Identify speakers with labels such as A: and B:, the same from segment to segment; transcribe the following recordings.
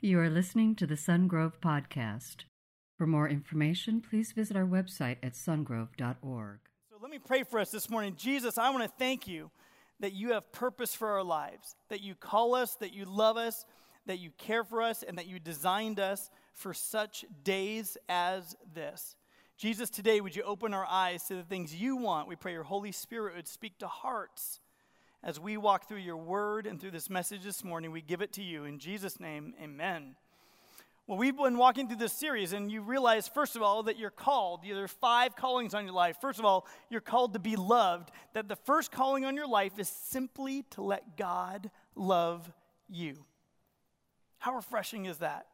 A: You are listening to the Sungrove Podcast. For more information, please visit our website at sungrove.org.
B: So let me pray for us this morning. Jesus, I want to thank you that you have purpose for our lives, that you call us, that you love us, that you care for us, and that you designed us for such days as this. Jesus, today, would you open our eyes to the things you want? We pray your Holy Spirit would speak to hearts as we walk through your word and through this message this morning, we give it to you. In Jesus' name, amen. Well, we've been walking through this series, and you realize, first of all, that you're called. There are five callings on your life. First of all, you're called to be loved. That the first calling on your life is simply to let God love you. How refreshing is that?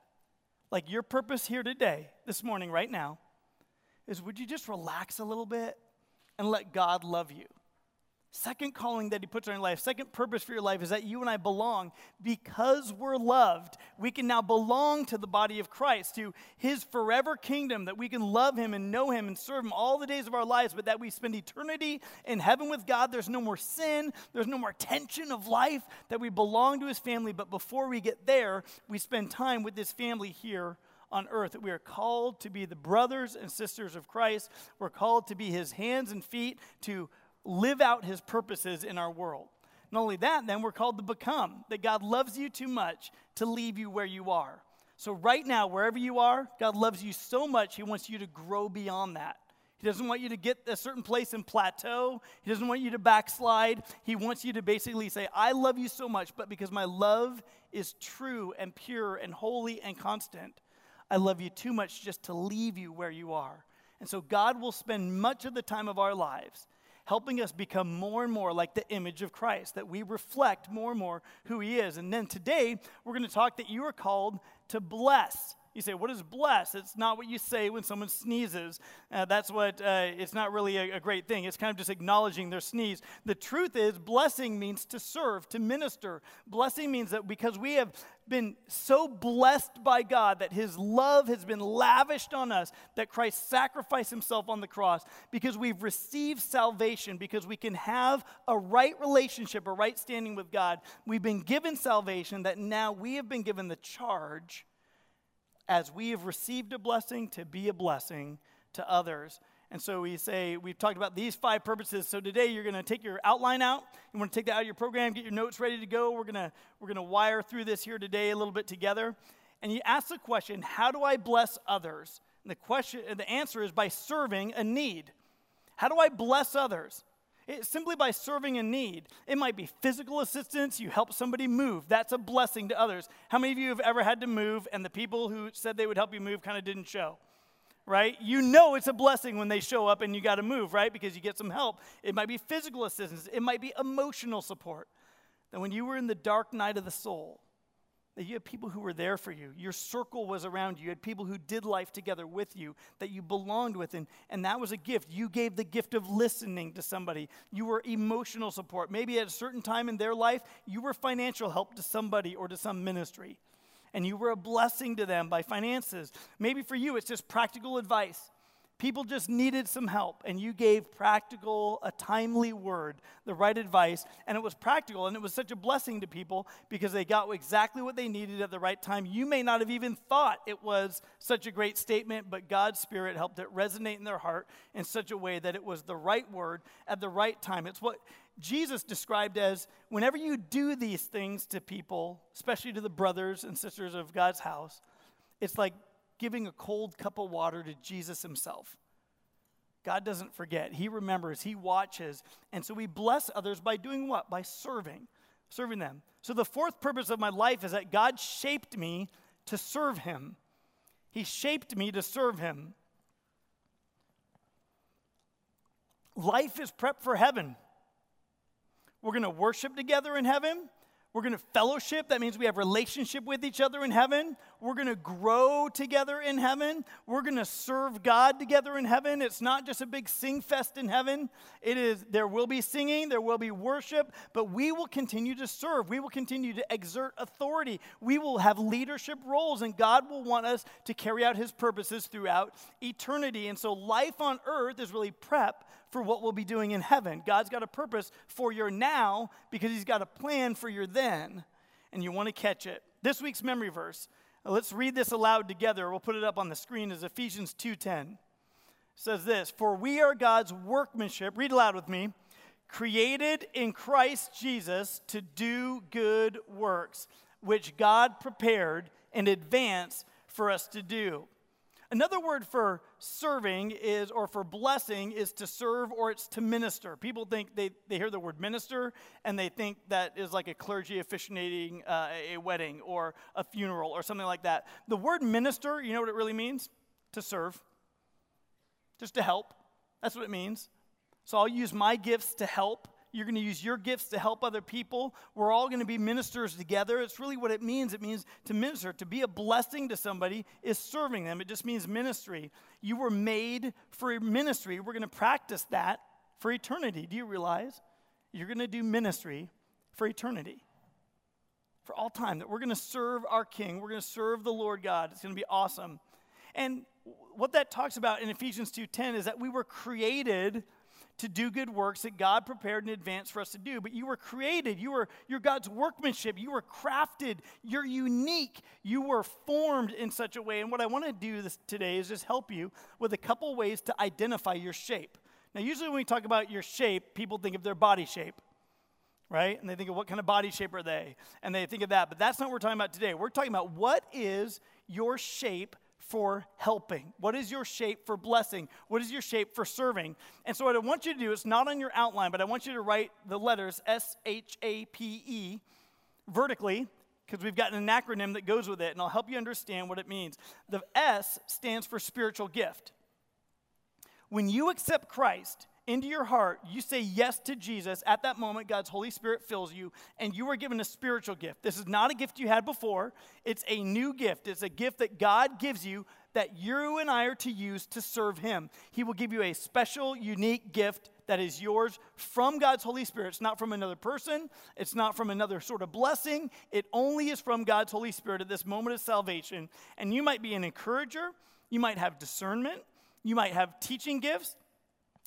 B: Like your purpose here today, this morning, right now, is would you just relax a little bit and let God love you? Second calling that he puts on your life, second purpose for your life is that you and I belong. Because we're loved, we can now belong to the body of Christ, to his forever kingdom, that we can love him and know him and serve him all the days of our lives, but that we spend eternity in heaven with God. There's no more sin, there's no more tension of life, that we belong to his family. But before we get there, we spend time with this family here on earth. That we are called to be the brothers and sisters of Christ. We're called to be his hands and feet to live out his purposes in our world. Not only that, then we're called to become, that God loves you too much to leave you where you are. So, right now, wherever you are, God loves you so much, He wants you to grow beyond that. He doesn't want you to get a certain place and plateau. He doesn't want you to backslide. He wants you to basically say, I love you so much, but because my love is true and pure and holy and constant, I love you too much just to leave you where you are. And so, God will spend much of the time of our lives helping us become more and more like the image of Christ, that we reflect more and more who He is. And then today, we're going to talk that you are called to bless. You say, what is bless? It's not what you say when someone sneezes. Uh, that's what, uh, it's not really a, a, great thing. It's kind of just acknowledging their sneeze. The truth is, blessing means to serve, to minister. Blessing means that because we have been so blessed by God that his love has been lavished on us, that Christ sacrificed himself on the cross, because we've received salvation, because we can have a right relationship, a right standing with God. We've been given salvation, that now we have been given the charge as we have received a blessing to be a blessing to others. And so we say, we've talked about these five purposes. So today you're going to take your outline out. You want to take that out of your program, get your notes ready to go. We're going to, we're going to wire through this here today a little bit together. And you ask the question, how do I bless others? And the question, the answer is by serving a need. How do I bless others? It, simply by serving a need. It might be physical assistance, you help somebody move. That's a blessing to others. How many of you have ever had to move and the people who said they would help you move kind of didn't show? Right? You know it's a blessing when they show up and you got to move, right? Because you get some help. It might be physical assistance, it might be emotional support. That when you were in the dark night of the soul, that you had people who were there for you. Your circle was around you. You had people who did life together with you, that you belonged with. And, and that was a gift. You gave the gift of listening to somebody. You were emotional support. Maybe at a certain time in their life, you were financial help to somebody or to some ministry. And you were a blessing to them by finances. Maybe for you, it's just practical advice. People just needed some help, and you gave practical, a timely word, the right advice, and it was practical, and it was such a blessing to people because they got exactly what they needed at the right time. You may not have even thought it was such a great statement, but God's Spirit helped it resonate in their heart in such a way that it was the right word at the right time. It's what Jesus described as whenever you do these things to people, especially to the brothers and sisters of God's house, it's like giving a cold cup of water to Jesus himself. God doesn't forget. He remembers, He watches. And so we bless others by doing what? By serving, serving them. So the fourth purpose of my life is that God shaped me to serve Him. He shaped me to serve Him. Life is prep for heaven. We're going to worship together in heaven. We're going to fellowship. That means we have relationship with each other in heaven. We're going to grow together in heaven. We're going to serve God together in heaven. It's not just a big sing fest in heaven. It is there will be singing, there will be worship, but we will continue to serve. We will continue to exert authority. We will have leadership roles and God will want us to carry out his purposes throughout eternity. And so life on earth is really prep for what we'll be doing in heaven. God's got a purpose for your now because He's got a plan for your then, and you want to catch it. This week's memory verse Let's read this aloud together. We'll put it up on the screen as Ephesians 2:10. says this, "For we are God's workmanship, read aloud with me, created in Christ Jesus to do good works, which God prepared in advance for us to do." Another word for serving is, or for blessing, is to serve or it's to minister. People think they, they hear the word minister and they think that is like a clergy officiating uh, a wedding or a funeral or something like that. The word minister, you know what it really means? To serve, just to help. That's what it means. So I'll use my gifts to help you're going to use your gifts to help other people. We're all going to be ministers together. It's really what it means. It means to minister. To be a blessing to somebody is serving them. It just means ministry. You were made for ministry. We're going to practice that for eternity. Do you realize? You're going to do ministry for eternity. For all time, that we're going to serve our King. We're going to serve the Lord God. It's going to be awesome. And what that talks about in Ephesians 2:10 is that we were created to do good works that God prepared in advance for us to do. But you were created, you were you're God's workmanship, you were crafted, you're unique, you were formed in such a way. And what I want to do this today is just help you with a couple ways to identify your shape. Now, usually when we talk about your shape, people think of their body shape. Right? And they think of what kind of body shape are they? And they think of that. But that's not what we're talking about today. We're talking about what is your shape for helping? What is your shape for blessing? What is your shape for serving? And so, what I want you to do is not on your outline, but I want you to write the letters S H A P E vertically, because we've got an acronym that goes with it, and I'll help you understand what it means. The S stands for spiritual gift. When you accept Christ, into your heart, you say yes to Jesus, at that moment, God's Holy Spirit fills you, and you are given a spiritual gift. This is not a gift you had before, it's a new gift. It's a gift that God gives you that you and I are to use to serve Him. He will give you a special, unique gift that is yours from God's Holy Spirit. It's not from another person, it's not from another sort of blessing. It only is from God's Holy Spirit at this moment of salvation. And you might be an encourager, you might have discernment, you might have teaching gifts.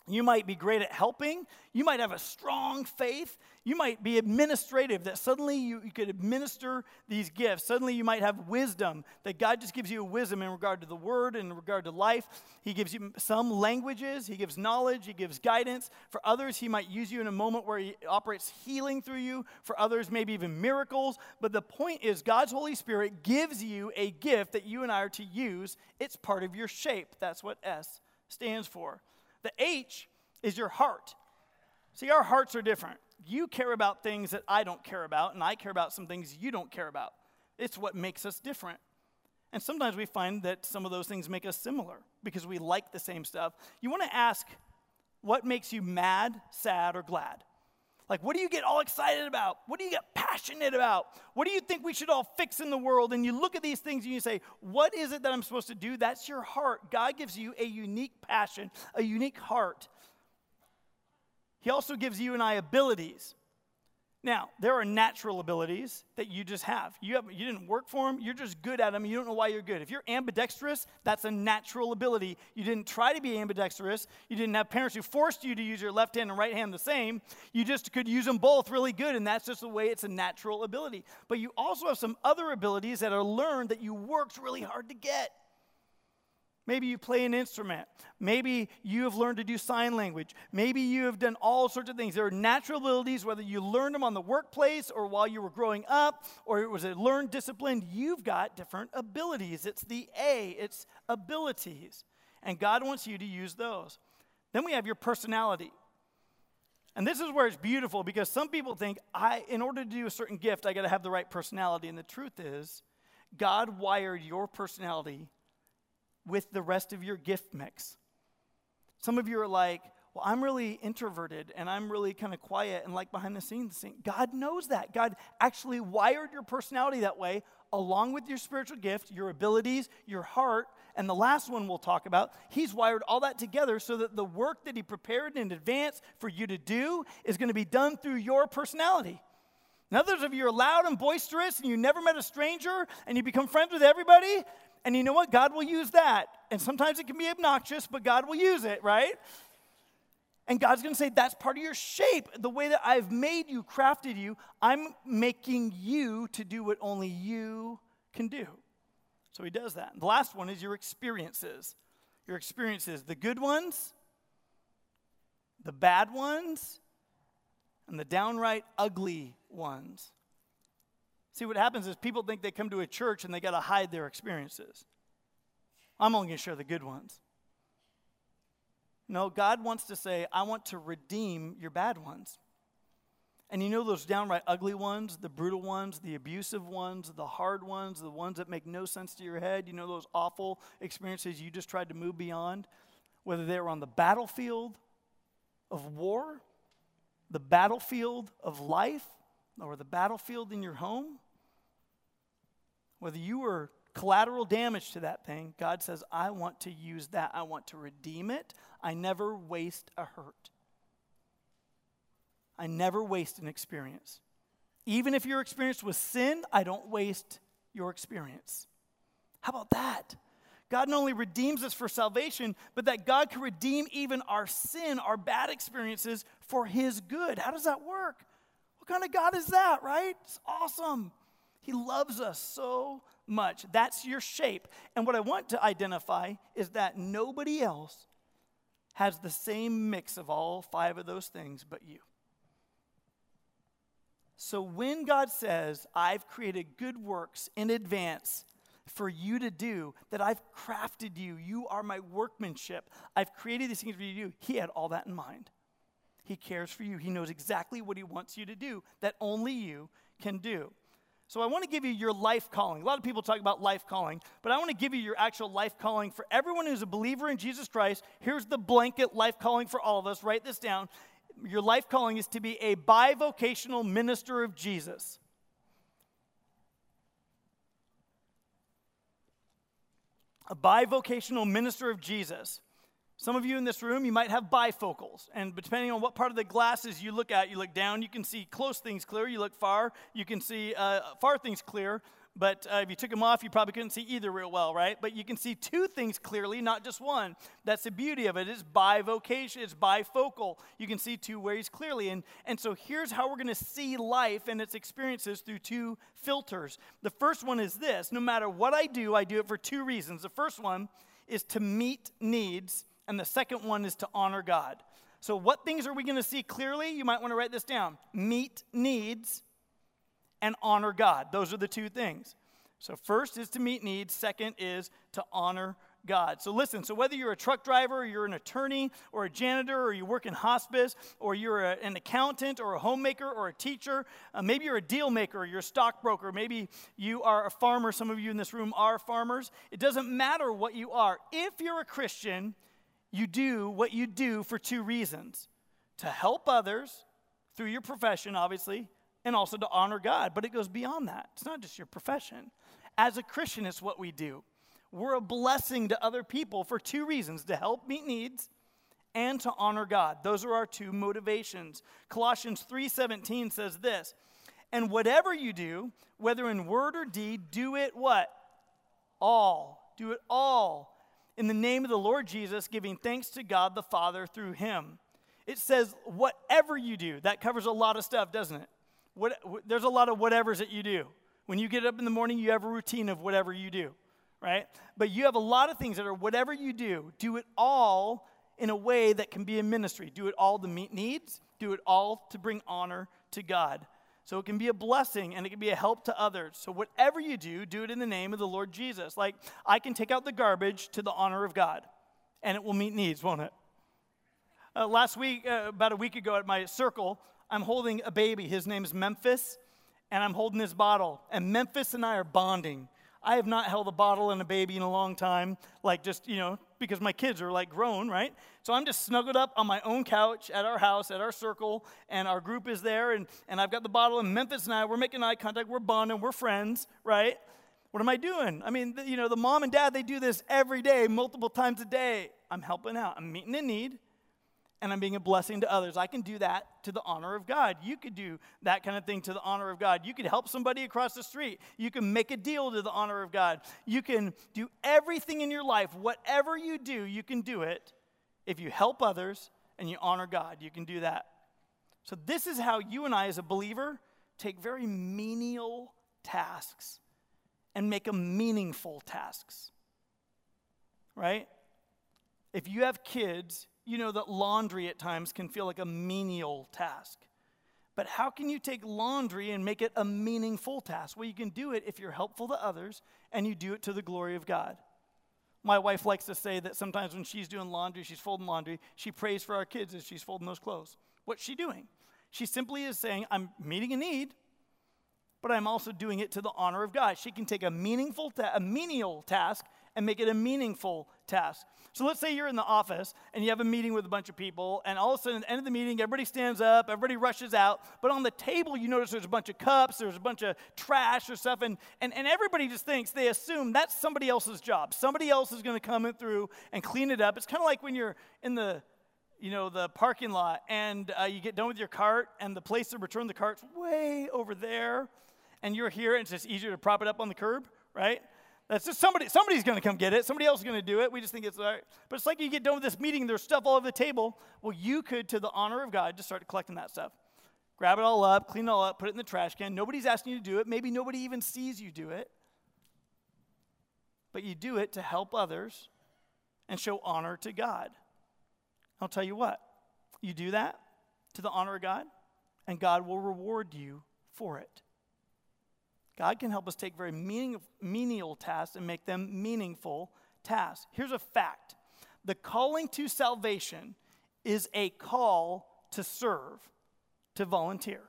B: You might be great at helping. You might have a strong faith. You might be administrative, that suddenly you, you, could administer these gifts. Suddenly you might have wisdom, that God just gives you wisdom in regard to the word, in regard to life. He gives you some languages, He gives knowledge, He gives guidance. For others, He might use you in a moment where He operates healing through you. For others, maybe even miracles. But the point is, God's Holy Spirit gives you a gift that you and I are to use. It's part of your shape. That's what S stands for. The H is your heart. See, our hearts are different. You care about things that I don't care about, and I care about some things you don't care about. It's what makes us different. And sometimes we find that some of those things make us similar because we like the same stuff. You want to ask what makes you mad, sad, or glad? Like, what do you get all excited about? What do you get passionate about? What do you think we should all fix in the world? And you look at these things and you say, What is it that I'm supposed to do? That's your heart. God gives you a unique passion, a unique heart. He also gives you and I abilities. Now, there are natural abilities that you just have. You, have. you didn't work for them, you're just good at them, you don't know why you're good. If you're ambidextrous, that's a natural ability. You didn't try to be ambidextrous, you didn't have parents who forced you to use your left hand and right hand the same. You just could use them both really good, and that's just the way it's a natural ability. But you also have some other abilities that are learned that you worked really hard to get. Maybe you play an instrument. Maybe you have learned to do sign language. Maybe you have done all sorts of things. There are natural abilities, whether you learned them on the workplace or while you were growing up or it was a learned discipline, you've got different abilities. It's the A, it's abilities. And God wants you to use those. Then we have your personality. And this is where it's beautiful because some people think, I, in order to do a certain gift, I got to have the right personality. And the truth is, God wired your personality with the rest of your gift mix. Some of you are like, well, I'm really introverted and I'm really kind of quiet and like behind the scenes. God knows that. God actually wired your personality that way, along with your spiritual gift, your abilities, your heart, and the last one we'll talk about. He's wired all that together so that the work that He prepared in advance for you to do is going to be done through your personality. And others of you are loud and boisterous and you never met a stranger and you become friends with everybody. And you know what? God will use that. And sometimes it can be obnoxious, but God will use it, right? And God's going to say, That's part of your shape. The way that I've made you, crafted you, I'm making you to do what only you can do. So he does that. And the last one is your experiences. Your experiences, the good ones, the bad ones, and the downright ugly ones. See, what happens is people think they come to a church and they got to hide their experiences. I'm only going to share the good ones. No, God wants to say, I want to redeem your bad ones. And you know those downright ugly ones, the brutal ones, the abusive ones, the hard ones, the ones that make no sense to your head? You know those awful experiences you just tried to move beyond? Whether they were on the battlefield of war, the battlefield of life, or the battlefield in your home? Whether you were collateral damage to that thing, God says, I want to use that. I want to redeem it. I never waste a hurt. I never waste an experience. Even if your experience was sin, I don't waste your experience. How about that? God not only redeems us for salvation, but that God can redeem even our sin, our bad experiences for His good. How does that work? What kind of God is that, right? It's awesome. He loves us so much. That's your shape. And what I want to identify is that nobody else has the same mix of all five of those things but you. So when God says, I've created good works in advance for you to do, that I've crafted you, you are my workmanship, I've created these things for you to do, He had all that in mind. He cares for you, He knows exactly what He wants you to do that only you can do. So I want to give you your life calling. A lot of people talk about life calling, but I want to give you your actual life calling for everyone who's a believer in Jesus Christ. Here's the blanket life calling for all of us. Write this down your life calling is to be a bivocational minister of Jesus. A bivocational minister of Jesus. Some of you in this room, you might have bifocals. And depending on what part of the glasses you look at, you look down, you can see close things clear. You look far, you can see uh, far things clear. But uh, if you took them off, you probably couldn't see either real well, right? But you can see two things clearly, not just one. That's the beauty of it. It's bivocation, it's bifocal. You can see two ways clearly. And, and so here's how we're going to see life and its experiences through two filters. The first one is this no matter what I do, I do it for two reasons. The first one is to meet needs, and the second one is to honor God. So, what things are we going to see clearly? You might want to write this down meet needs and honor God. Those are the two things. So, first is to meet needs, second is to honor God. So, listen, so whether you're a truck driver, or you're an attorney, or a janitor, or you work in hospice, or you're a, an accountant, or a homemaker, or a teacher, uh, maybe you're a deal maker, or you're a stockbroker, maybe you are a farmer. Some of you in this room are farmers. It doesn't matter what you are. If you're a Christian, you do what you do for two reasons to help others through your profession, obviously, and also to honor God. But it goes beyond that. It's not just your profession. As a Christian, it's what we do. We're a blessing to other people for two reasons to help meet needs and to honor God. Those are our two motivations. Colossians 3:17 says this, "And whatever you do, whether in word or deed, do it what? All. Do it all in the name of the Lord Jesus, giving thanks to God the Father through him." It says whatever you do. That covers a lot of stuff, doesn't it? What, there's a lot of whatevers that you do. When you get up in the morning, you have a routine of whatever you do, right? But you have a lot of things that are whatever you do, do it all in a way that can be a ministry. Do it all to meet needs, do it all to bring honor to God. So it can be a blessing and it can be a help to others. So whatever you do, do it in the name of the Lord Jesus. Like I can take out the garbage to the honor of God, and it will meet needs, won't it? Uh, last week, uh, about a week ago at my circle, I'm holding a baby. His name is Memphis, and I'm holding his bottle. And Memphis and I are bonding. I have not held a bottle and a baby in a long time, like just, you know, because my kids are like grown, right? So I'm just snuggled up on my own couch at our house, at our circle, and our group is there, and, and I've got the bottle, and Memphis and I, we're making eye contact, we're bonding, we're friends, right? What am I doing? I mean, you know, the mom and dad, they do this every day, multiple times a day. I'm helping out, I'm meeting a need, and I'm being a blessing to others. I can do that to the honor of God. You could do that kind of thing to the honor of God. You could help somebody across the street. You can make a deal to the honor of God. You can do everything in your life. Whatever you do, you can do it. If you help others and you honor God, you can do that. So, this is how you and I, as a believer, take very menial tasks and make them meaningful tasks. Right? If you have kids, you know that laundry at times can feel like a menial task. But how can you take laundry and make it a meaningful task? Well, you can do it if you're helpful to others and you do it to the glory of God. My wife likes to say that sometimes when she's doing laundry, she's folding laundry, she prays for our kids as she's folding those clothes. What's she doing? She simply is saying, I'm meeting a need, but I'm also doing it to the honor of God. She can take a meaningful, ta- a menial task and make it a meaningful task. So let's say you're in the office and you have a meeting with a bunch of people, and all of a sudden, at the end of the meeting, everybody stands up, everybody rushes out, but on the table, you notice there's a bunch of cups, there's a bunch of trash or stuff, and, and, and everybody just thinks, they assume that's somebody else's job. Somebody else is to come in through and clean it up. It's kind of like when you're in the you know, the parking lot and uh, you get done with your cart and the place to return the cart's way over there and you're here and it's just easier to prop it up on the curb, right? That's just somebody, somebody's going to come get it. Somebody else is going to do it. We just think it's all right. But it's like you get done with this meeting, there's stuff all over the table. Well, you could, to the honor of God, just start collecting that stuff. Grab it all up, clean it all up, put it in the trash can. Nobody's asking you to do it. Maybe nobody even sees you do it. But you do it to help others and show honor to God. I'll tell you what, you do that to the honor of God, and God will reward you for it. God can help us take very meaning, menial tasks and make them meaningful tasks. Here's a fact the calling to salvation is a call to serve, to volunteer.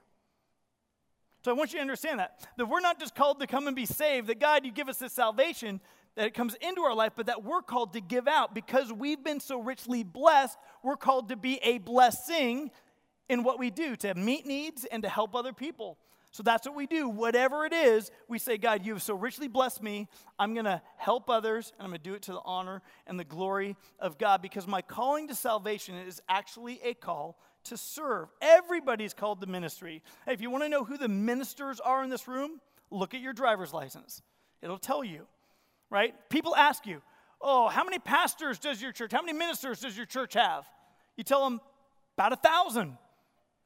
B: So I want you to understand that. That we're not just called to come and be saved, that God, you give us this salvation, that it comes into our life, but that we're called to give out because we've been so richly blessed. We're called to be a blessing in what we do, to meet needs and to help other people. So that's what we do. Whatever it is, we say, God, you have so richly blessed me. I'm going to help others, and I'm going to do it to the honor and the glory of God because my calling to salvation is actually a call to serve. Everybody's called to ministry. Hey, if you want to know who the ministers are in this room, look at your driver's license. It'll tell you, right? People ask you, oh, how many pastors does your church, how many ministers does your church have? You tell them, about a thousand.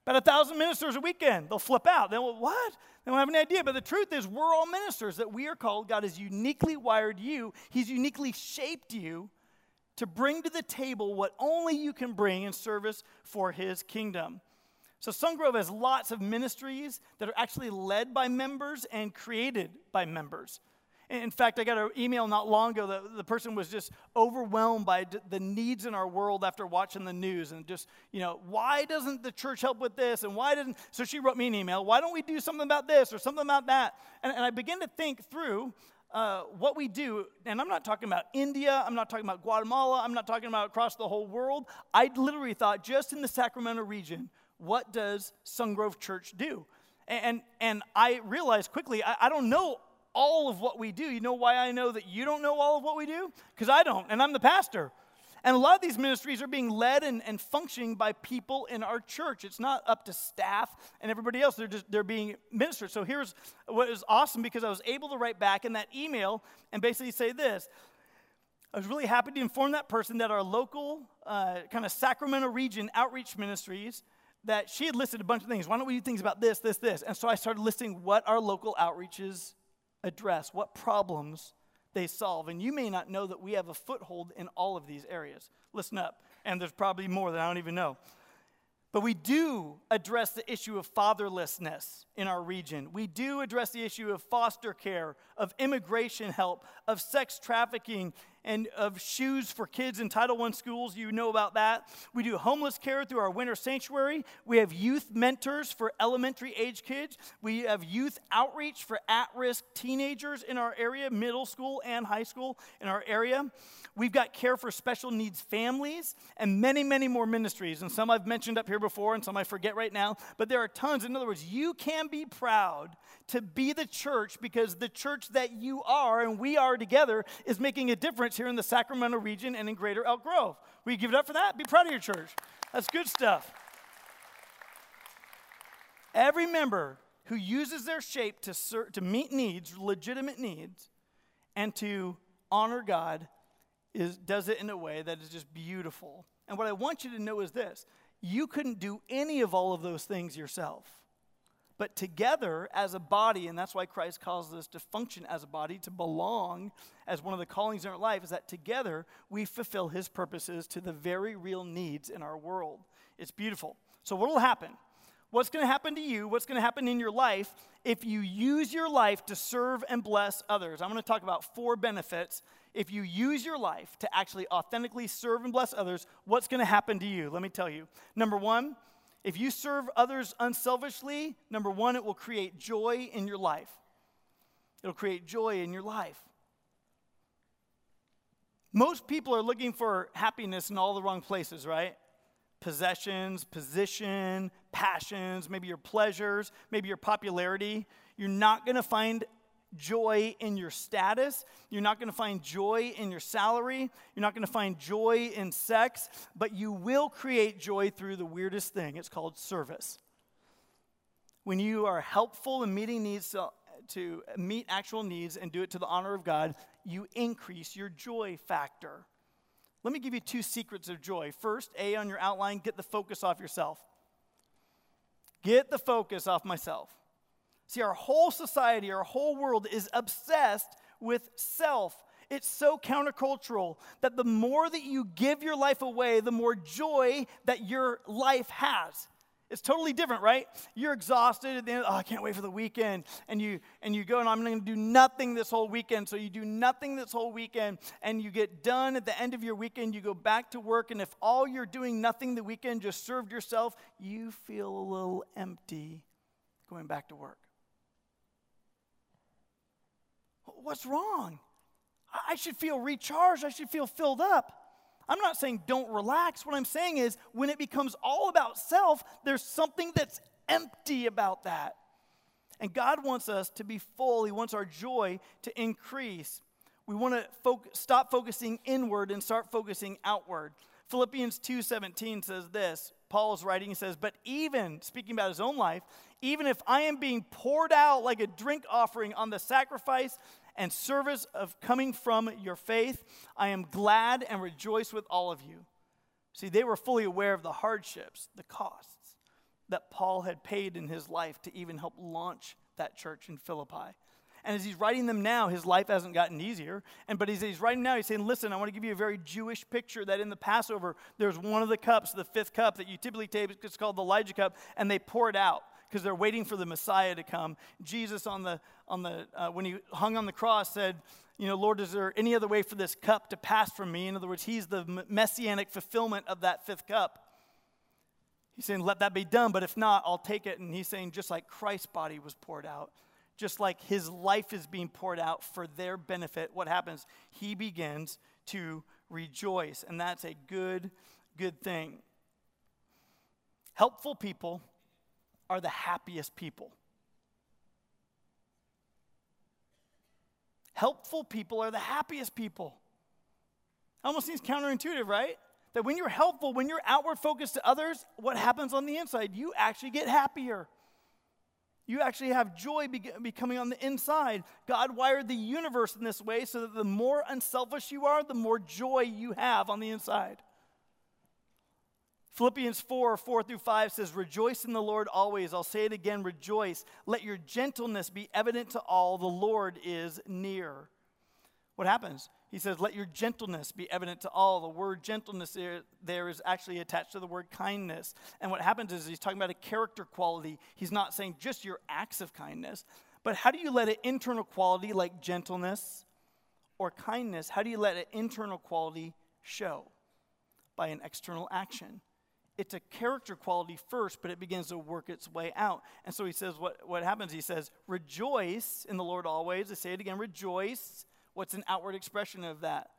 B: About a thousand ministers a weekend. They'll flip out. They'll, what? They don't have any idea. But the truth is, we're all ministers, that we are called. God has uniquely wired you, He's uniquely shaped you to bring to the table what only you can bring in service for His kingdom. So, Sungrove has lots of ministries that are actually led by members and created by members. In fact, I got an email not long ago that the person was just overwhelmed by the needs in our world after watching the news and just, you know, why doesn't the church help with this? And why didn't, so she wrote me an email, why don't we do something about this or something about that? And, and I began to think through uh, what we do, and I'm not talking about India, I'm not talking about Guatemala, I'm not talking about across the whole world. I literally thought just in the Sacramento region, what does Sungrove Church do? And, and I realized quickly, I, I don't know all of what we do. You know why I know that you don't know all of what we do? Because I don't, and I'm the pastor. And a lot of these ministries are being led and, and functioning by people in our church. It's not up to staff and everybody else. They're just they're being ministered. So here's what is awesome because I was able to write back in that email and basically say this. I was really happy to inform that person that our local uh, kind of Sacramento region outreach ministries that she had listed a bunch of things. Why don't we do things about this, this, this? And so I started listing what our local outreaches address, what problems they solve. And you may not know that we have a foothold in all of these areas. Listen up, and there's probably more that I don't even know. But we do address the issue of fatherlessness in our region. We do address the issue of foster care, of immigration help, of sex trafficking, and of shoes for kids in Title I schools. You know about that. We do homeless care through our winter sanctuary. We have youth mentors for elementary age kids. We have youth outreach for at risk teenagers in our area, middle school and high school in our area. We've got care for special needs families and many, many more ministries. And some I've mentioned up here before and some I forget right now, but there are tons. In other words, you can be proud to be the church because the church that you are and we are together is making a difference here in the Sacramento region and in greater Elk Grove. You give it up for that? Be proud of your church. That's good stuff. Every member who uses their shape to, ser- to meet needs, legitimate needs, and to honor God is, does it in a way that is just beautiful. And what I want you to know is this you couldn't do any of all of those things yourself. But together as a body, and that's why Christ calls us to function as a body, to belong as one of the callings in our life, is that together we fulfill his purposes to the very real needs in our world. It's beautiful. So, what will happen? What's going to happen to you? What's going to happen in your life if you use your life to serve and bless others? I'm going to talk about four benefits. If you use your life to actually authentically serve and bless others, what's going to happen to you? Let me tell you. Number one, if you serve others unselfishly, number one, it will create joy in your life. It'll create joy in your life. Most people are looking for happiness in all the wrong places, right? Possessions, position, passions, maybe your pleasures, maybe your popularity. You're not going to find joy in your status. You're not going to find joy in your salary. You're not going to find joy in sex, but you will create joy through the weirdest thing. It's called service. When you are helpful in meeting needs to, to meet actual needs and do it to the honor of God, you increase your joy factor. Let me give you two secrets of joy. First, A on your outline, get the focus off yourself. Get the focus off myself. See, our whole society, our whole world is obsessed with self. It's so countercultural that the more that you give your life away, the more joy that your life has. It's totally different, right? You're exhausted at the end, oh, I can't wait for the weekend. And you and you go, and I'm gonna do nothing this whole weekend. So you do nothing this whole weekend, and you get done at the end of your weekend, you go back to work, and if all you're doing nothing the weekend just served yourself, you feel a little empty going back to work. What's wrong? I should feel recharged. I should feel filled up. I'm not saying don't relax. What I'm saying is when it becomes all about self, there's something that's empty about that. And God wants us to be full. He wants our joy to increase. We want to fo- stop focusing inward and start focusing outward. Philippians 2:17 says this. Paul is writing, he says, But even, speaking about his own life, even if I am being poured out like a drink offering on the sacrifice and service of coming from your faith. I am glad and rejoice with all of you. See, they were fully aware of the hardships, the costs that Paul had paid in his life to even help launch that church in Philippi. And as he's writing them now, his life hasn't gotten easier. And but as he's writing now, he's saying, "Listen, I want to give you a very Jewish picture that in the Passover, there's one of the cups, the fifth cup that you typically take. It's called the Elijah cup, and they pour it out because they're waiting for the Messiah to come. Jesus, on the, on the, uh, when he hung on the cross, said, you know, Lord, is there any other way for this cup to pass from me? In other words, he's the messianic fulfillment of that fifth cup. He's saying, let that be done, but if not, I'll take it. And he's saying, just like Christ's body was poured out, just like his life is being poured out for their benefit, what happens? He begins to rejoice. And that's a good, good thing. Helpful people are the happiest people. Helpful people are the happiest people. Almost seems counterintuitive, right? That when you're helpful, when you're outward focused to others, what happens on the inside? You actually get happier. You actually have joy becoming on the inside. God wired the universe in this way so that the more unselfish you are, the more joy you have on the inside. Philippians 4 4 through 5 says, Rejoice in the Lord always. I'll say it again, rejoice. Let your gentleness be evident to all. The Lord is near. What happens? He says, Let your gentleness be evident to all. The word gentleness there, there is actually attached to the word kindness. And what happens is he's talking about a character quality. He's not saying just your acts of kindness, but how do you let an internal quality like gentleness or kindness, how do you let an internal quality show? By an external action it's a character quality first, but it begins to work its way out. And so he says, what, what happens? He says, rejoice in the Lord always. I say it again, rejoice. What's an outward expression of that?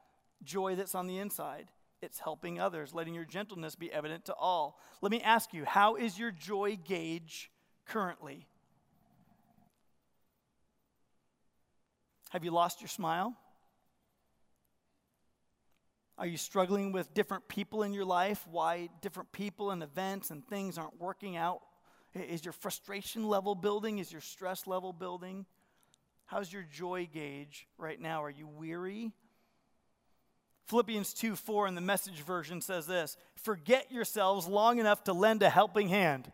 B: Joy that's on the inside. It's helping others, letting your gentleness be evident to all. Let me ask you, how is your joy gauge currently? Have you lost your smile? Are you struggling with different people in your life? Why different people and events and things aren't working out? Is your frustration level building? Is your stress level building? How's your joy gauge right now? Are you weary? Philippians 2 4 in the message version says this Forget yourselves long enough to lend a helping hand.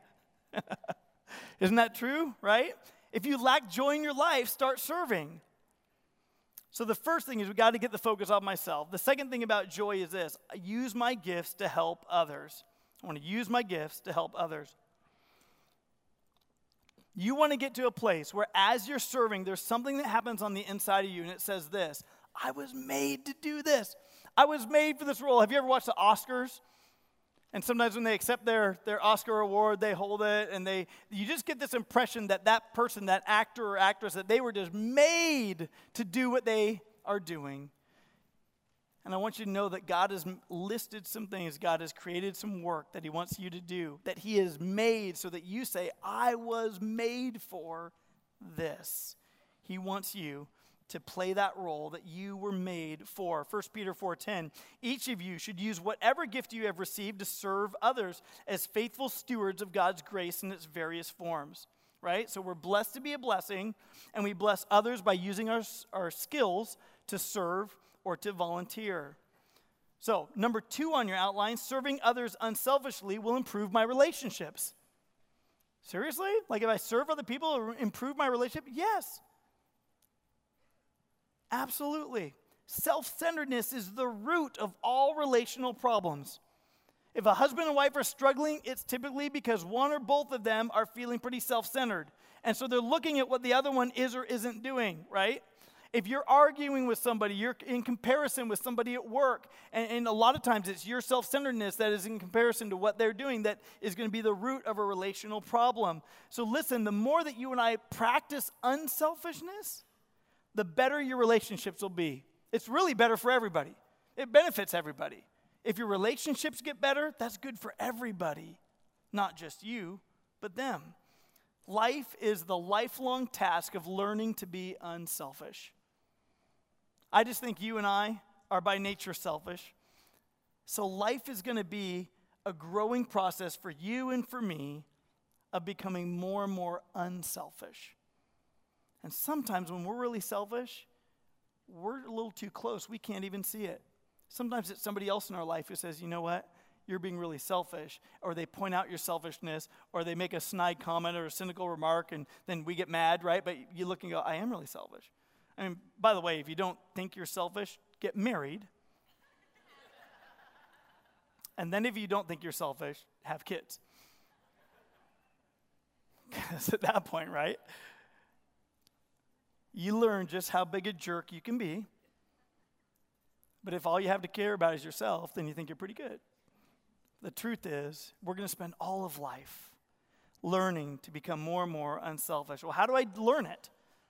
B: Isn't that true, right? If you lack joy in your life, start serving. So the first thing is we got to get the focus off myself. The second thing about joy is this I use my gifts to help others. I want to use my gifts to help others. You want to get to a place where, as you're serving, there's something that happens on the inside of you, and it says this I was made to do this. I was made for this role. Have you ever watched the Oscars? And sometimes when they accept their, their Oscar award, they hold it, and they you just get this impression that that person, that actor or actress, that they were just made to do what they are doing. And I want you to know that God has listed some things, God has created some work that He wants you to do, that He has made so that you say, I was made for this. He wants you to play that role that you were made for. 1 Peter 4:10 Each of you should use whatever gift you have received to serve others as faithful stewards of God's grace in its various forms. Right? So we're blessed to be a blessing and we bless others by using our, our skills to serve or to volunteer. So, number 2 on your outline, serving others unselfishly will improve my relationships. Seriously? Like if I serve other people, improve my relationship? Yes. Absolutely. Self centeredness is the root of all relational problems. If a husband and wife are struggling, it's typically because one or both of them are feeling pretty self centered. And so they're looking at what the other one is or isn't doing, right? If you're arguing with somebody, you're in comparison with somebody at work, and, and a lot of times it's your self centeredness that is in comparison to what they're doing that is going to be the root of a relational problem. So listen, the more that you and I practice unselfishness, the better your relationships will be. It's really better for everybody, it benefits everybody. If your relationships get better, that's good for everybody, not just you, but them. Life is the lifelong task of learning to be unselfish. I just think you and I are by nature selfish. So life is going to be a growing process for you and for me of becoming more and more unselfish. And sometimes when we're really selfish, we're a little too close. We can't even see it. Sometimes it's somebody else in our life who says, you know what? You're being really selfish. Or they point out your selfishness, or they make a snide comment or a cynical remark, and then we get mad, right? But you look and go, I am really selfish. I mean, by the way, if you don't think you're selfish, get married. and then if you don't think you're selfish, have kids. Because at that point, right? You learn just how big a jerk you can be. But if all you have to care about is yourself, then you think you're pretty good. The truth is, we're going to spend all of life learning to become more and more unselfish. Well, how do I learn it?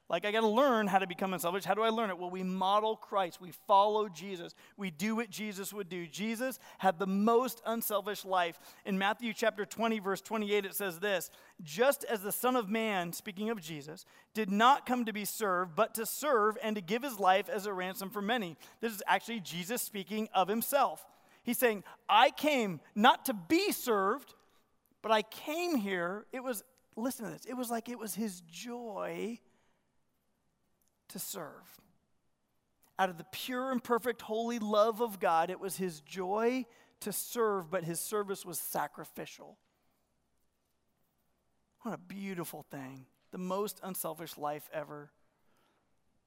B: Like, I got to learn how to become unselfish. How do I learn it? Well, we model Christ. We follow Jesus. We do what Jesus would do. Jesus had the most unselfish life. In Matthew chapter 20, verse 28, it says this Just as the Son of Man, speaking of Jesus, did not come to be served, but to serve and to give his life as a ransom for many. This is actually Jesus speaking of himself. He's saying, I came not to be served, but I came here. It was, listen to this, it was like it was his joy to serve. Out of the pure and perfect holy love of God, it was his joy to serve, but his service was sacrificial. What a beautiful thing. The most unselfish life ever.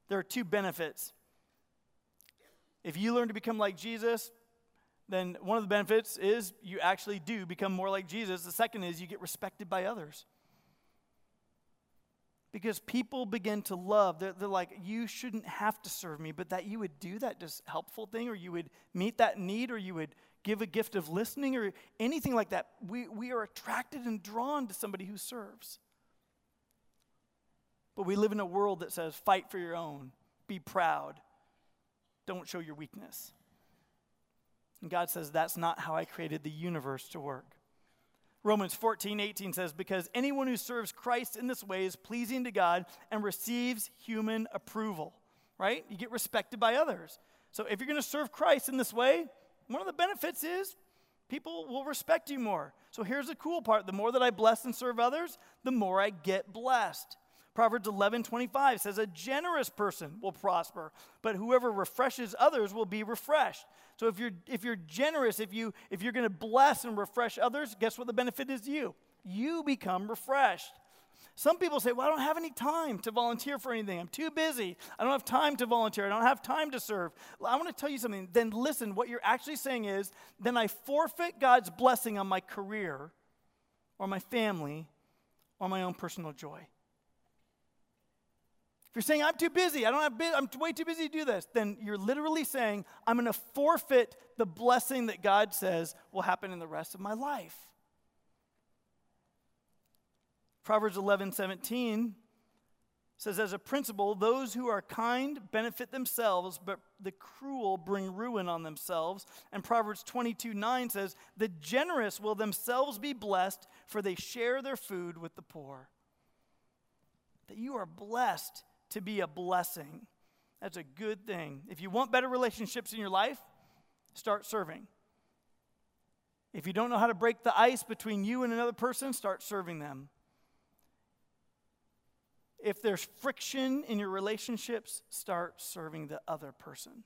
B: There are two benefits. If you learn to become like Jesus, then one of the benefits is you actually do become more like Jesus. The second is you get respected by others because people begin to love. They're, they're, like, you shouldn't have to serve me, but that you would do that just helpful thing, or you would meet that need, or you would give a gift of listening, or anything like that. We, we are attracted and drawn to somebody who serves. But we live in a world that says, fight for your own, be proud, don't show your weakness. And God says, that's not how I created the universe to work. Romans 14, 18 says, Because anyone who serves Christ in this way is pleasing to God and receives human approval, right? You get respected by others. So if you're going to serve Christ in this way, one of the benefits is people will respect you more. So here's the cool part the more that I bless and serve others, the more I get blessed. Proverbs 11, 25 says, A generous person will prosper, but whoever refreshes others will be refreshed. So if you're, if you're generous, if, you, if you're going to bless and refresh others, guess what the benefit is to you? You become refreshed. Some people say, Well, I don't have any time to volunteer for anything. I'm too busy. I don't have time to volunteer. I don't have time to serve. I want to tell you something. Then listen, what you're actually saying is, then I forfeit God's blessing on my career or my family or my own personal joy. If you're saying, I'm too busy, I don't have, I'm way too busy to do this, then you're literally saying, I'm going to forfeit the blessing that God says will happen in the rest of my life. Proverbs 11, 17 says, as a principle, those who are kind benefit themselves, but the cruel bring ruin on themselves. And Proverbs 22, 9 says, the generous will themselves be blessed, for they share their food with the poor. That you are blessed to be a blessing. That's a good thing. If you want better relationships in your life, start serving. If you don't know how to break the ice between you and another person, start serving them. If there's friction in your relationships, start serving the other person.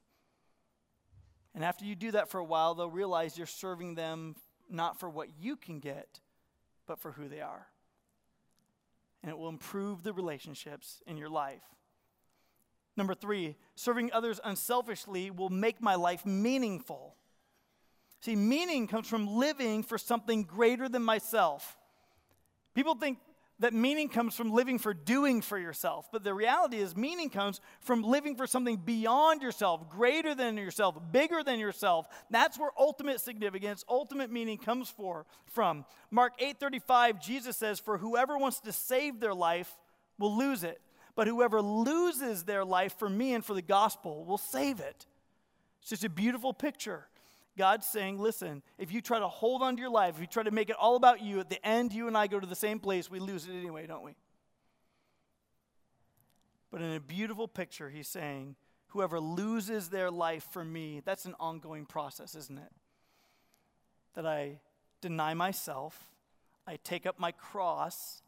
B: And after you do that for a while, they'll realize you're serving them not for what you can get, but for who they are. And it will improve the relationships in your life. Number three, serving others unselfishly will make my life meaningful. See, meaning comes from living for something greater than myself. People think that meaning comes from living for doing for yourself, but the reality is, meaning comes from living for something beyond yourself, greater than yourself, bigger than yourself. That's where ultimate significance, ultimate meaning comes for, from. Mark 8:35, Jesus says, "For whoever wants to save their life will lose it." but whoever loses their life for me and for the gospel will save it. It's just a beautiful picture. God's saying, listen, if you try to hold on to your life, if you try to make it all about you, at the end, you and I go to the same place, we lose it anyway, don't we? But in a beautiful picture, he's saying, whoever loses their life for me, that's an ongoing process, isn't it? That I deny myself, I take up my cross,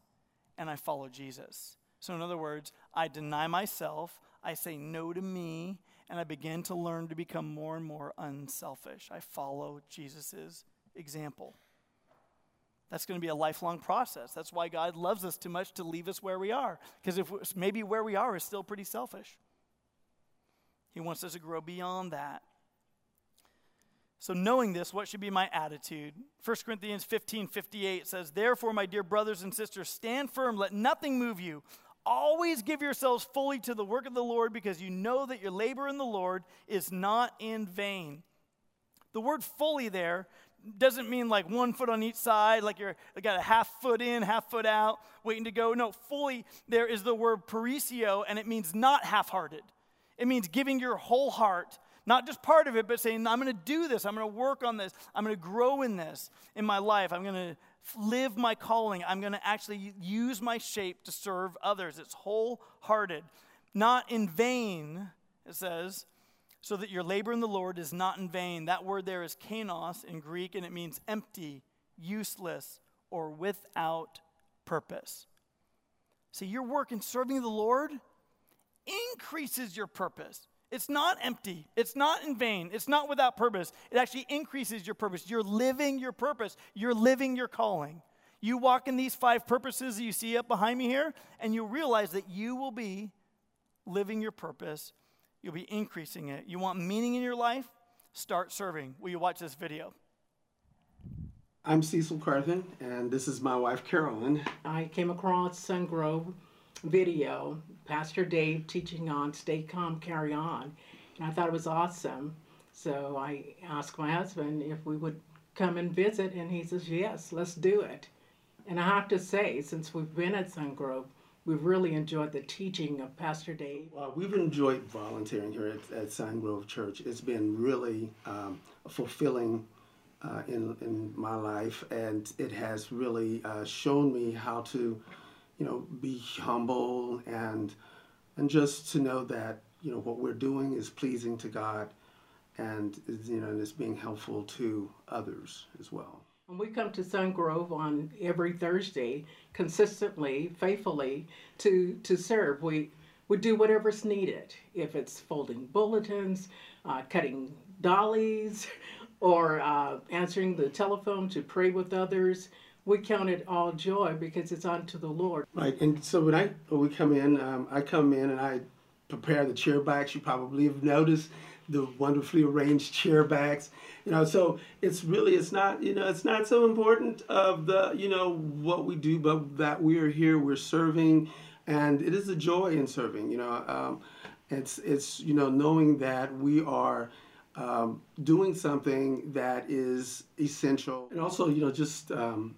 B: and I follow Jesus. So, in other words, I deny myself, I say no to me, and I begin to learn to become more and more unselfish. I follow Jesus' example. That's going to be a lifelong process. That's why God loves us too much to leave us where we are. Because if maybe where we are is still pretty selfish, He wants us to grow beyond that. So, knowing this, what should be my attitude? 1 Corinthians 15 58 says, Therefore, my dear brothers and sisters, stand firm, let nothing move you. Always give yourselves fully to the work of the Lord because you know that your labor in the Lord is not in vain. The word fully there doesn't mean like one foot on each side, like you're you got a half foot in, half foot out, waiting to go. No, fully there is the word perisio, and it means not half hearted. It means giving your whole heart, not just part of it, but saying, I'm going to do this, I'm going to work on this, I'm going to grow in this in my life, I'm going to live my calling. I'm going to actually use my shape to serve others. It's wholehearted, not in vain, it says, so that your labor in the Lord is not in vain. That word there is kainos in Greek, and it means empty, useless, or without purpose. See, your work in serving the Lord increases your purpose. It's not empty. It's not in vain. It's not without purpose. It actually increases your purpose. You're living your purpose. You're living your calling. You walk in these five purposes that you see up behind me here, and you realize that you will be living your purpose. You'll be increasing it. You want meaning in your life? Start serving. Will you watch this video?
C: I'm Cecil Carthen, and this is my wife, Carolyn.
D: I came across Sungrove video, Pastor Dave teaching on Stay Calm, Carry On. And I thought it was awesome. So I asked my husband if we would come and visit, and he says, Yes, let's do it. And I have to say, since we've been at Sungrove, we've really enjoyed the teaching of Pastor Dave.
C: Well, we've enjoyed volunteering here at, at Sungrove Church. It's been really um, fulfilling uh, in, in my life, and it has really uh, shown me how to you know, be humble and and just to know that you know what we're doing is pleasing to God, and is you know, and it's being helpful to others as well.
D: And we come to Sungrove on every Thursday, consistently, faithfully, to to serve. We we do whatever's needed. If it's folding bulletins, uh, cutting dollies, or uh, answering the telephone to pray with others we count it all joy because it's unto the Lord.
C: Right, and so when I when we come in, um, I come in and I prepare the chair backs. You probably have noticed the wonderfully arranged chair backs. You know, so it's really it's not you know it's not so important of the you know what we do, but that we are here, we're serving, and it is a joy in serving. You know, um, it's it's you know knowing that we are. Um, doing something that is essential, and also, you know, just um,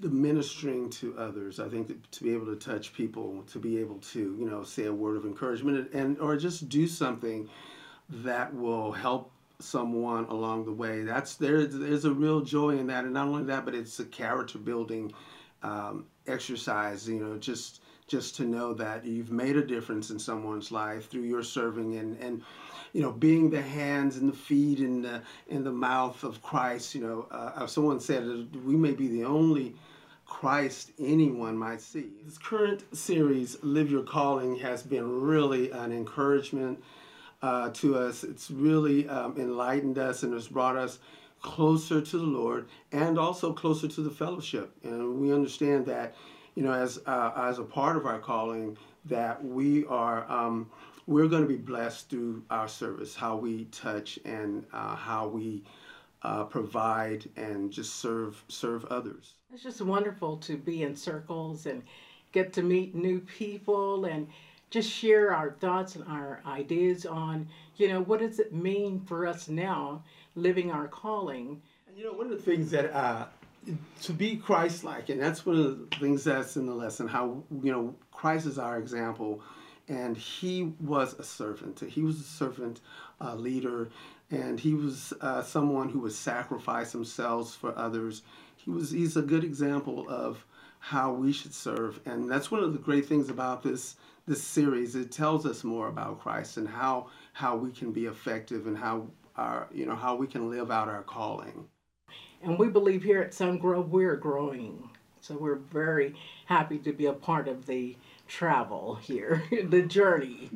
C: the ministering to others. I think that to be able to touch people, to be able to, you know, say a word of encouragement and or just do something that will help someone along the way. That's there. There's a real joy in that, and not only that, but it's a character building um, exercise. You know, just just to know that you've made a difference in someone's life through your serving and and you know being the hands and the feet and the in the mouth of Christ. You know, uh, someone said we may be the only Christ anyone might see. This current series, Live Your Calling, has been really an encouragement uh, to us. It's really um, enlightened us and has brought us closer to the Lord and also closer to the fellowship. And we understand that, you know, as uh, as a part of our calling, that we are um, we're going to be blessed through our service, how we touch and uh, how we uh, provide and just serve serve others.
D: It's just wonderful to be in circles and get to meet new people and just share our thoughts and our ideas on, you know, what does it mean for us now living our calling.
C: You know, one of the things that uh, to be Christ-like, and that's one of the things that's in the lesson. How you know Christ is our example, and he was a servant. He was a servant uh, leader, and he was uh, someone who would sacrifice themselves for others. He was he's a good example of how we should serve, and that's one of the great things about this this series. It tells us more about Christ and how how we can be effective and how our you know how we can live out our calling.
D: And we believe here at Sungrove we're growing, so we're very happy to be a part of the travel here, the journey.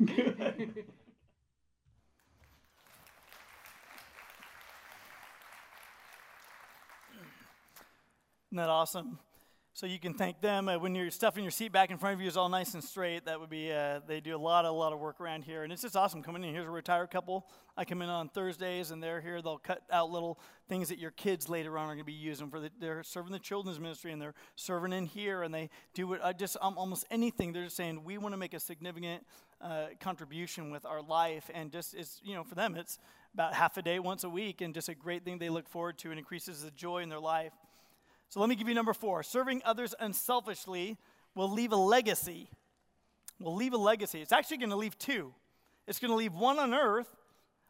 B: Isn't that awesome? So you can thank them uh, when your stuff in your seat back in front of you is all nice and straight. That would be uh, they do a lot a lot of work around here, and it's just awesome coming in. Here's a retired couple. I come in on Thursdays, and they're here. They'll cut out little things that your kids later on are going to be using for. The, they're serving the children's ministry, and they're serving in here, and they do it. I just um, almost anything. They're just saying we want to make a significant uh, contribution with our life, and just it's you know for them it's about half a day once a week, and just a great thing they look forward to, and increases the joy in their life. So let me give you number four. Serving others unselfishly will leave a legacy. Will leave a legacy. It's actually going to leave two. It's going to leave one on earth,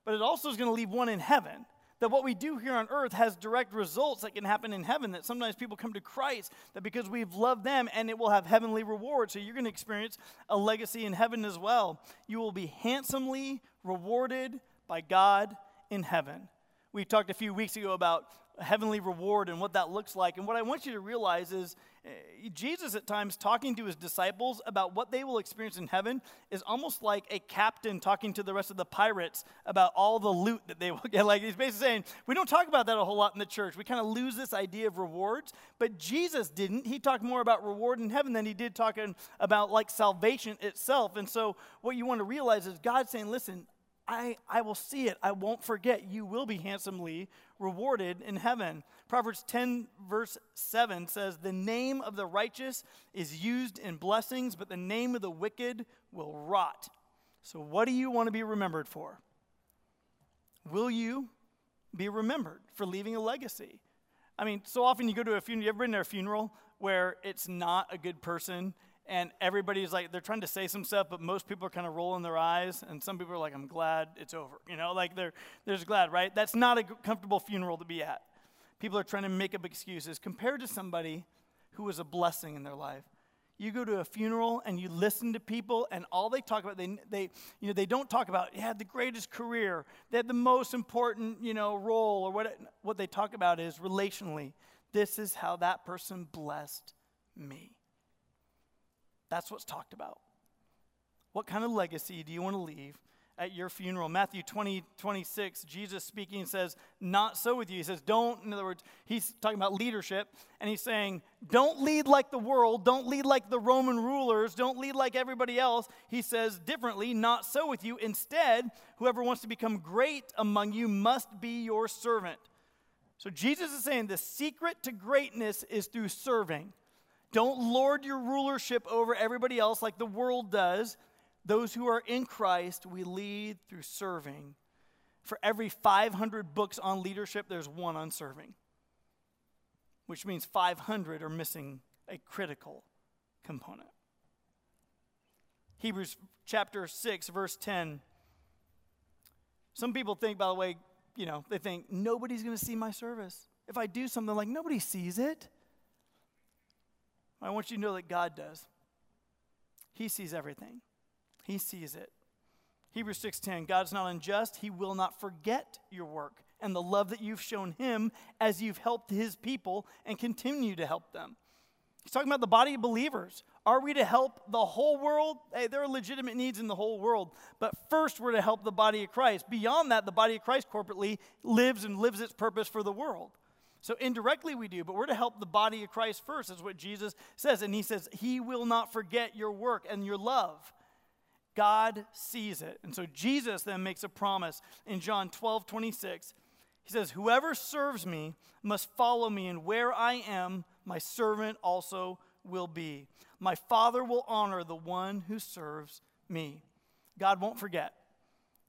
B: but it also is going to leave one in heaven. That what we do here on earth has direct results that can happen in heaven. That sometimes people come to Christ, that because we've loved them and it will have heavenly rewards. So you're going to experience a legacy in heaven as well. You will be handsomely rewarded by God in heaven. We talked a few weeks ago about heavenly reward and what that looks like. And what I want you to realize is uh, Jesus, at times, talking to his disciples about what they will experience in heaven is almost like a captain talking to the rest of the pirates about all the loot that they will get. Like he's basically saying, we don't talk about that a whole lot in the church. We kind of lose this idea of rewards. But Jesus didn't. He talked more about reward in heaven than he did talking about like salvation itself. And so, what you want to realize is God saying, listen, I, I will see it. I won't forget. You will be handsomely rewarded in heaven. Proverbs 10, verse 7 says, The name of the righteous is used in blessings, but the name of the wicked will rot. So, what do you want to be remembered for? Will you be remembered for leaving a legacy? I mean, so often you go to a funeral, you ever been to a funeral where it's not a good person and everybody's like they're trying to say some stuff but most people are kind of rolling their eyes and some people are like i'm glad it's over you know? Like they're they're just glad right? That's not a comfortable funeral to be at. People are trying to make up excuses compared to somebody who was a blessing in their life. You go to a funeral and you listen to people and all they talk about they, they you know they don't talk about had the greatest career they had the most important you know role or what what they talk about is relationally this is how that person blessed me that's what's talked about. What kind of legacy do you want to leave? at your funeral. Matthew 20, 26, Jesus speaking says, Not so with you. He says, Don't, in other words, he's talking about leadership, and he's saying, Don't lead like the world, don't lead like the Roman rulers, don't lead like everybody else. He says differently, Not so with you. Instead, whoever wants to become great among you must be your servant. So Jesus is saying the secret to greatness is through serving. Don't lord your rulership over everybody else like the world does. Those who are in Christ, we lead through serving. For every 500 books on leadership, there's one on serving, which means 500 are missing a critical component. Hebrews chapter 6, verse 10. Some people think, by the way, you know, they think nobody's going to see my service. If I do something like nobody sees it, I want you to know that God does. He sees everything. He sees it. Hebrews 6:10 God is not unjust, he will not forget your work and the love that you've shown him as you've helped his people and continue to help them. He's talking about the body of believers. Are we to help the whole world? Hey, there are legitimate needs in the whole world, but first we're to help the body of Christ. Beyond that, the body of Christ corporately lives and lives its purpose for the world. So indirectly we do, but we're to help the body of Christ first, is what Jesus says. And he says, He will not forget your work and your love. God sees it. And so Jesus then makes a promise in John 12, 26. He says, Whoever serves me must follow me, and where I am, my servant also will be. My Father will honor the one who serves me. God won't forget.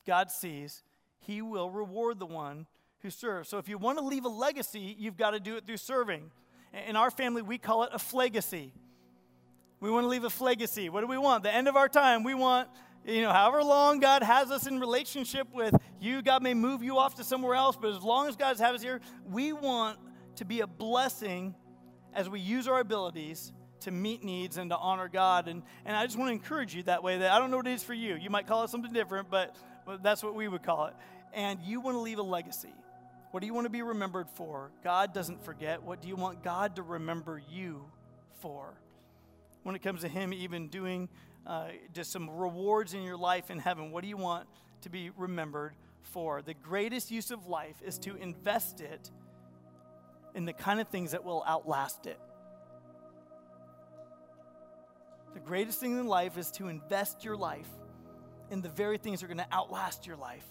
B: God sees. He will reward the one who serves. So if you want to leave a legacy, you've got to do it through serving. In our family, we call it a phlegacy. We want to leave a legacy. What do we want? The end of our time, we want, you know, however long God has us in relationship with you, God may move you off to somewhere else, but as long as God has us here, we want to be a blessing as we use our abilities to meet needs and to honor God. And, and I just want to encourage you that way that I don't know what it is for you. You might call it something different, but, but that's what we would call it. And you want to leave a legacy. What do you want to be remembered for? God doesn't forget. What do you want God to remember you for? when it comes to Him even doing uh, just some rewards in your life in heaven? What do you want to be remembered for? The greatest use of life is to invest it in the kind of things that will outlast it. The greatest thing in life is to invest your life in the very things that are going to outlast your life.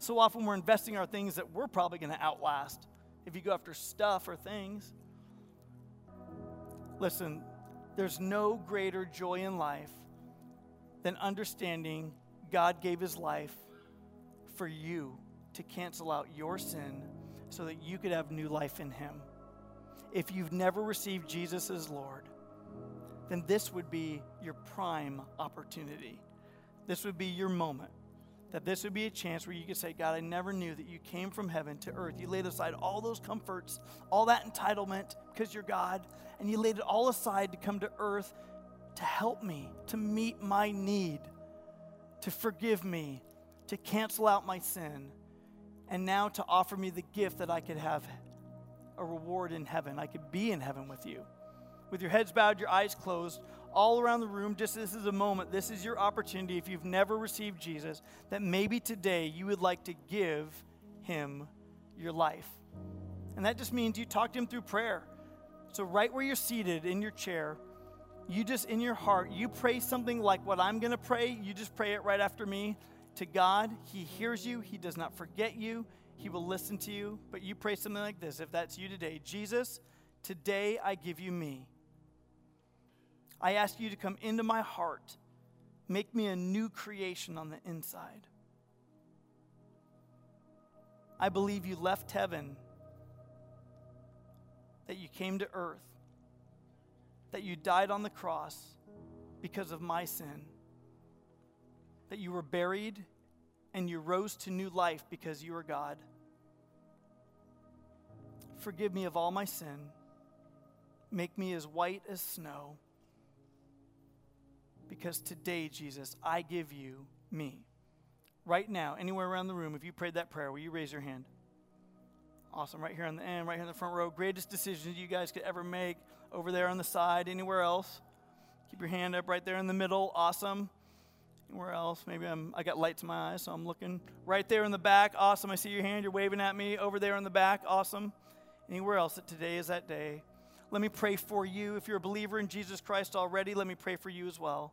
B: So often we're investing our things that we're probably going to outlast if you go after stuff or things. Listen, there's no greater joy in life than understanding God gave his life for you to cancel out your sin so that you could have new life in him. If you've never received Jesus as Lord, then this would be your prime opportunity. This would be your moment that this would be a chance where you could say, God, I never knew that you came from heaven to earth. You laid aside all those comforts, all that entitlement because you're God, and you laid it all aside to come to earth to help me, to meet my need, to forgive me, to cancel out my sin, and now to offer me the gift that I could have a reward in heaven. I could be in heaven with you. With your heads bowed, your eyes closed, all around the room, just this is a moment, this is your opportunity if you've never received Jesus, that maybe today you would like to give him your life. And that just means you talk to him through prayer. So, right where you're seated in your chair, you just in your heart, you pray something like what I'm going to pray. You just pray it right after me to God. He hears you, He does not forget you, He will listen to you. But you pray something like this if that's you today Jesus, today I give you me. I ask you to come into my heart, make me a new creation on the inside. I believe you left heaven, that you came to earth, that you died on the cross because of my sin, that you were buried and you rose to new life because you are God. Forgive me of all my sin. Make me as white as snow. Because today, Jesus, I give you me. Right now, anywhere around the room, if you prayed that prayer, will you raise your hand? Awesome. Right here on the end, right here in the front row. Greatest decisions you guys could ever make. Over there on the side, anywhere else. Keep your hand up right there in the middle. Awesome. Anywhere else? Maybe I'm, I got lights in my eyes, so I'm looking right there in the back. Awesome. I see your hand. You're waving at me over there in the back. Awesome. Anywhere else that today is that day. Let me pray for you. If you're a believer in Jesus Christ already, let me pray for you as well.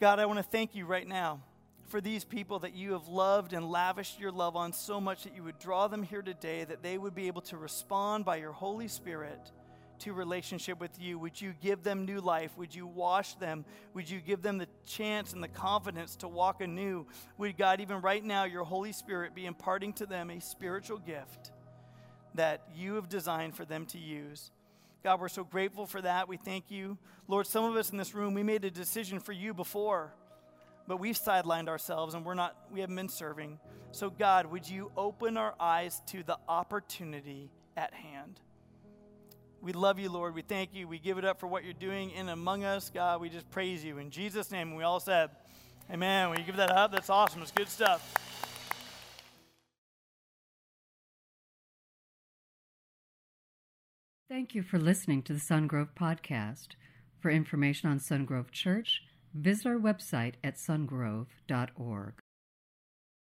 B: God, I want to thank you right now for these people that you have loved and lavished your love on so much that you would draw them here today, that they would be able to respond by your Holy Spirit to relationship with you? Would you give them new life? Would you wash them? Would you give them the chance and the confidence to walk anew? Would God, even right now, your Holy Spirit be imparting to them a spiritual gift that you have designed for them to use? God, we're so grateful for that. We thank you. Lord, some of us in this room, we made a decision for you before, but we've sidelined ourselves and we're not, we haven't been serving. So, God, would you open our eyes to the opportunity at hand? We love you, Lord. We thank you. We give it up for what you're doing in among us. God, we just praise you. In Jesus' name, we all said, Amen. Will you give that up? That's awesome. It's good stuff.
A: Thank you for listening to the Sungrove Podcast. For information on Sungrove Church, visit our website at sungrove.org.